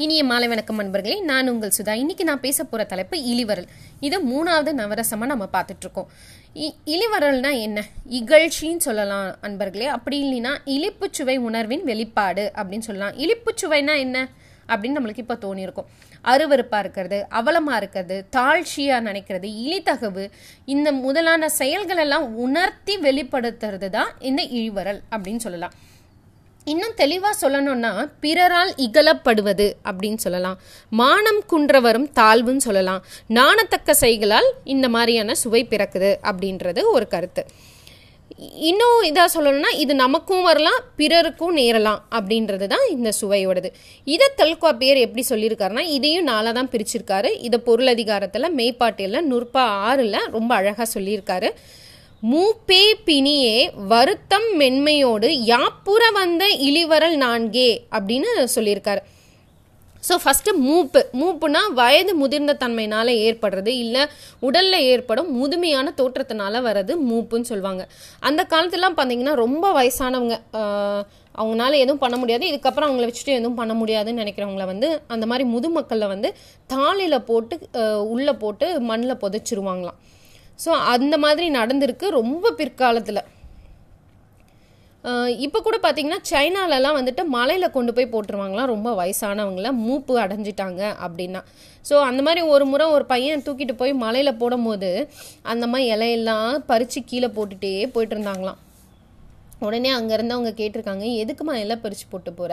இனிய மாலை வணக்கம் அன்பர்களே நான் உங்கள் சுதா. இன்னைக்கு நான் பேச போற தலைப்பு இளிவரல் இது மூணாவது நவரசமா நம்ம பார்த்துட்டு இருக்கோம். இ- இளிவரல்னா என்ன? இகழ்ச்சின்னு சொல்லலாம் அன்பர்களே அப்படி இல்லைன்னா இழிப்புச்சுவை உணர்வின் வெளிப்பாடு அப்படின்னு சொல்லலாம். இழிப்புச்சுவைனா என்ன? அப்படின்னு நம்மளுக்கு இப்போ தோணியிருக்கும். அருவருப்பாக இருக்கிறது அவலமாக இருக்கிறது தாழ்ச்சியாக நினைக்கிறது இழித்தகவு இந்த முதலான செயல்களெல்லாம் உணர்த்தி வெளிப்படுத்துறது தான் இந்த இழிவரல் அப்படின்னு சொல்லலாம். இன்னும் தெளிவாக சொல்லணும்னா பிறரால் இகழப்படுவது அப்படின்னு சொல்லலாம். மானம் குன்றவரும் தாழ்வுன்னு சொல்லலாம். நாணத்தக்க செய்களால் இந்த மாதிரியான சுவை பிறக்குது அப்படின்றது ஒரு கருத்து. இன்னும் இதாக சொல்லணும்னா இது நமக்கும் வரலாம் பிறருக்கும் நேரலாம் அப்படின்றது தான் இந்த சுவையோடது. இதை தொல்காப்பியர் எப்படி சொல்லியிருக்காருன்னா இதையும் நாளாக தான் பிரிச்சிருக்காரு. இதை பொருள் அதிகாரத்தில் மேய்ப்பாட்டியில் நுற்பா ஆறில் ரொம்ப அழகாக சொல்லியிருக்காரு. மூப்பே பிணியே வருத்தம் மென்மையோடு யாப்புற வந்த இளிவரல் நான்கே அப்படின்னு சொல்லியிருக்காரு. ஸோ ஃபஸ்ட்டு மூப்பு. மூப்புனா வயது முதிர்ந்த தன்மையினால் ஏற்படுறது இல்லை உடலில் ஏற்படும் முதுமையான தோற்றத்தினால வர்றது மூப்புன்னு சொல்லுவாங்க. அந்த காலத்துலலாம் பார்த்தீங்கன்னா ரொம்ப வயசானவங்க அவங்களால எதுவும் பண்ண முடியாது. இதுக்கப்புறம் அவங்கள வச்சுட்டு எதுவும் பண்ண முடியாதுன்னு நினைக்கிறவங்கள வந்து அந்த மாதிரி முதுமக்களில் வந்து தாளியில் போட்டு உள்ளே போட்டு மண்ணில் புதைச்சிருவாங்களாம். ஸோ அந்த மாதிரி நடந்திருக்கு ரொம்ப பிற்காலத்தில். இப்போ கூட பார்த்தீங்கன்னா சைனாலலாம் வந்துட்டு மலையில் கொண்டு போய் போட்டுருவாங்களாம் ரொம்ப வயசானவங்கள மூப்பு அடைஞ்சிட்டாங்க அப்படின்னா. ஸோ அந்த மாதிரி ஒரு முறை ஒரு பையன் தூக்கிட்டு போய் மலையில் போடும்போது அந்த மாதிரி இலையெல்லாம் பறித்து கீழே போட்டுகிட்டே போயிட்டு இருந்தாங்களாம். உடனே அங்கேருந்து அவங்க கேட்டிருக்காங்க எதுக்குமா எல்லாம் பறித்து போட்டு போகிற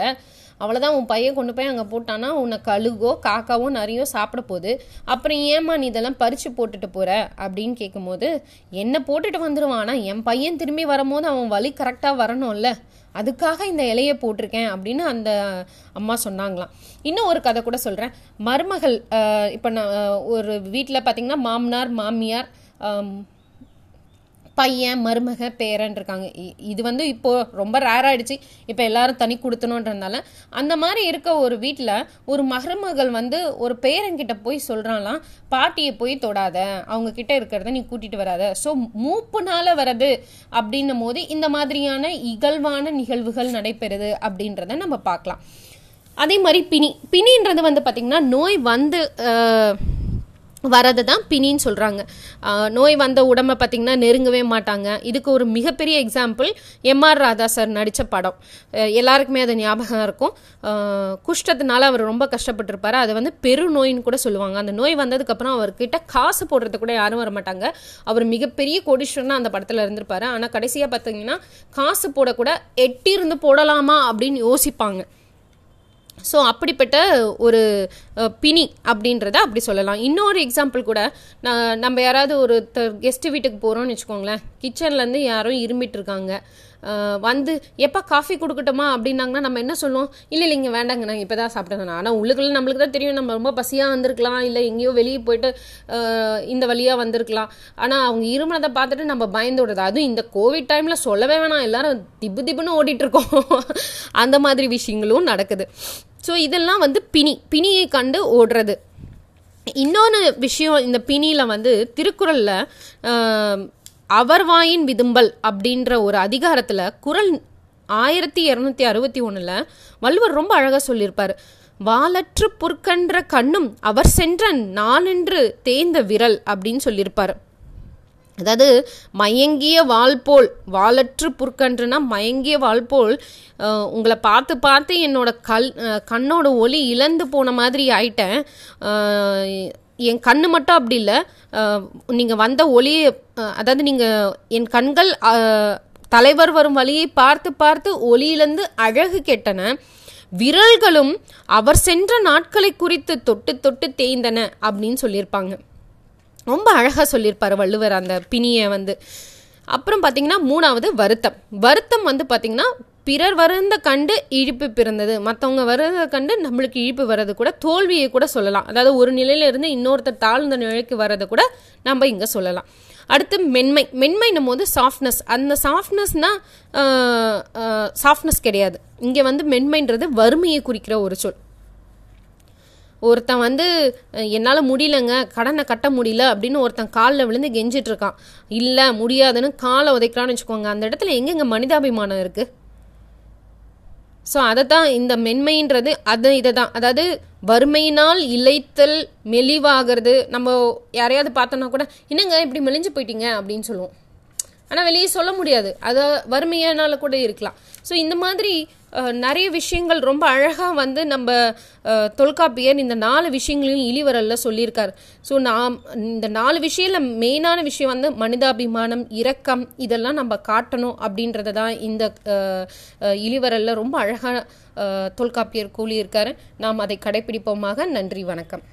அவ்வளோதான் உன் பையன் கொண்டு போய் அங்கே போட்டானா உன்னை கழுகோ காக்காவோ நிறையோ சாப்பிட போகுது. அப்புறம் ஏம்மா நீ இதெல்லாம் பறித்து போட்டுட்டு போகிற அப்படின்னு கேட்கும்போது என்ன போட்டுட்டு வந்துடுவான் ஆனால் என் பையன் திரும்பி வரும்போது அவன் வழி கரெக்டாக வரணும்ல. அதுக்காக இந்த இலையை போட்டிருக்கேன் அப்படின்னு அந்த அம்மா சொன்னாங்களாம். இன்னும் ஒரு கதை கூட சொல்கிறேன் மருமகள் இப்போ நான் ஒரு வீட்டில் பார்த்தீங்கன்னா மாமனார் மாமியார் பையன் மருமக பேரன் இருக்காங்க. இ- இது வந்து இப்போ ரொம்ப ரேர் ஆயிடுச்சு. இப்போ எல்லாரும் தனி கொடுத்தணுன்றதுனால. அந்த மாதிரி இருக்க ஒரு வீட்டில் ஒரு மருமகள் வந்து ஒரு பேரன்கிட்ட போய் சொல்றாங்களாம் பாட்டியை போய் தொடாத. அவங்க கிட்ட இருக்கிறத நீ கூட்டிட்டு வராத. ஸோ மூப்புனால வரது அப்படின்னும் போது இந்த மாதிரியான இகழ்வான நிகழ்வுகள் நடைபெறுது அப்படின்றத நம்ம பார்க்கலாம். அதே மாதிரி பிணி. பிணின்றது வந்து பார்த்திங்கன்னா நோய் வந்து வரது தான் பிணின்னு சொல்கிறாங்க நோய் வந்த உடம்பை பார்த்திங்கன்னா நெருங்கவே மாட்டாங்க. இதுக்கு ஒரு மிகப்பெரிய எக்ஸாம்பிள் எம்ஆர் ராதா சார் நடித்த படம். எல்லாருக்குமே அது ஞாபகம் இருக்கும். குஷ்டத்தினால அவர் ரொம்ப கஷ்டப்பட்டிருப்பாரு. அது வந்து பெருநோயின்னு கூட சொல்லுவாங்க. அந்த நோய் வந்ததுக்கப்புறம் அவர்கிட்ட காசு போடுறது கூட யாரும் வர மாட்டாங்க. அவர் மிகப்பெரிய கோடீஸ்வரனா அந்த படத்தில் இருந்திருப்பாரு. ஆனால் கடைசியாக பார்த்தீங்கன்னா காசு போடக்கூட எட்டிருந்து போடலாமா அப்படின்னு யோசிப்பாங்க. ஸோ அப்படிப்பட்ட ஒரு பிணி அப்படின்றத அப்படி சொல்லலாம். இன்னொரு எக்ஸாம்பிள் கூட நான் நம்ம யாராவது ஒரு கெஸ்ட்டு வீட்டுக்கு போகிறோம்னு வச்சுக்கோங்களேன். கிச்சன்லேருந்து யாரும் இருமிட்டு இருக்காங்க வந்து எப்போ காஃபி கொடுக்கட்டுமா? அப்படின்னாங்கன்னா நம்ம என்ன சொல்லுவோம்? இல்லை இல்லைங்க வேண்டாங்க. நான் இப்போ தான் சாப்பிட்டேன் ஆனால் உள்ளுக்குள்ள நம்மளுக்கு தான் தெரியும். நம்ம ரொம்ப பசியாக வந்திருக்கலாம். இல்லை எங்கேயோ வெளியே போயிட்டு இந்த வழியாக வந்திருக்கலாம். ஆனால் அவங்க இருமனதை பார்த்துட்டு நம்ம பயந்து விடுறது. அதுவும் இந்த கோவிட் டைமில் சொல்லவே வேணாம். எல்லாரும் திப்பு திப்புன்னு ஓடிட்டு இருக்கோம். அந்த மாதிரி விஷயங்களும் நடக்குது. ஸோ இதெல்லாம் வந்து பிணி பிணியை கண்டு ஓடுறது. இன்னொன்று விஷயம் இந்த பிணியில் வந்து திருக்குறளில் அவர் வாயின் விதும்பல் அப்படின்ற ஒரு அதிகாரத்தில் குறள் ஆயிரத்தி இரநூத்தி அறுபத்தி ஒன்றில் வள்ளுவர் ரொம்ப அழகாக சொல்லியிருப்பார். வாலற்று புற்கன்ற கண்ணும் அவர் சென்ற நாளென்று தேய்ந்த விரல் அப்படின்னு சொல்லியிருப்பார். அதாவது மயங்கிய வாள் வாலற்று புற்கன்றுன்னா புற்கன்றுனா மயங்கிய வாள்போல் உங்களை பார்த்து பார்த்து என்னோட கல் கண்ணோட ஒளி இழந்து போன மாதிரி ஆயிட்டேன். என் கண்ணு மட்டும் அப்படி இல்லை நீங்கள் வந்த ஒளியை அதாவது நீங்கள் என் கண்கள் தலைவர் வரும் வழியை பார்த்து பார்த்து ஒளியிலேருந்து அழகு கெட்டன. விரல்களும் அவர் சென்ற நாட்களை குறித்து தொட்டு தொட்டு தேய்ந்தன அப்படின்னு சொல்லியிருப்பாங்க. ரொம்ப அழகாக சொல்லியிருப்பார் வள்ளுவர் அந்த பிணியை வந்து. அப்புறம் பார்த்தீங்கன்னா மூணாவது வருத்தம். வருத்தம் வந்து பார்த்தீங்கன்னா பிறர் வருந்த கண்டு இழிப்பு பிறந்தது. மற்றவங்க வருந்த கண்டு நம்மளுக்கு இழிப்பு வர்றது கூட தோல்வியை கூட சொல்லலாம். அதாவது ஒரு நிலையிலிருந்து இன்னொருத்தர் தாழ்ந்த நிலைக்கு வர்றதை கூட நம்ம இங்கே சொல்லலாம். அடுத்து மென்மை. மென்மைன்னும் போது சாஃப்ட்னஸ் அந்த சாஃப்ட்னஸ்னால் சாஃப்ட்னஸ் கிடையாது. இங்கே வந்து மென்மைன்றது வறுமையை குறிக்கிற ஒரு சொல். ஒருத்தன் வந்து என்னால் முடியலங்க கடனை கட்ட முடியல அப்படின்னு ஒருத்தன் காலில் விழுந்து கெஞ்சிட்டு இருக்கான். இல்லை முடியாதுன்னு காலை உதைக்கிறான்னு வச்சுக்கோங்க. அந்த இடத்துல எங்கெங்க மனிதாபிமானம் இருக்கு? ஸோ அதை தான் இந்த மென்மைன்றது. அது இதை தான் அதாவது வறுமையினால் இழைத்தல் மெலிவாகிறது. நம்ம யாரையாவது பார்த்தோன்னா கூட என்னங்க இப்படி மெலிஞ்சு போயிட்டீங்க? அப்படின்னு சொல்லுவோம். ஆனால் வெளியே சொல்ல முடியாது. அது வறுமையானால கூட இருக்கலாம். ஸோ இந்த மாதிரி நிறைய விஷயங்கள் ரொம்ப அழகாக வந்து நம்ம தொல்காப்பியர் இந்த நாலு விஷயங்களையும் இழிவரலில் சொல்லியிருக்கார். ஸோ நாம் இந்த நாலு விஷயத்தில் மெயினான விஷயம் வந்து மனிதாபிமானம் இரக்கம் இதெல்லாம் நம்ம காட்டணும் அப்படின்றத தான் இந்த இழிவரலில் ரொம்ப அழகாக தொல்காப்பியர் கூலியிருக்காரு நாம் அதை கடைபிடிப்போமாக நன்றி வணக்கம்.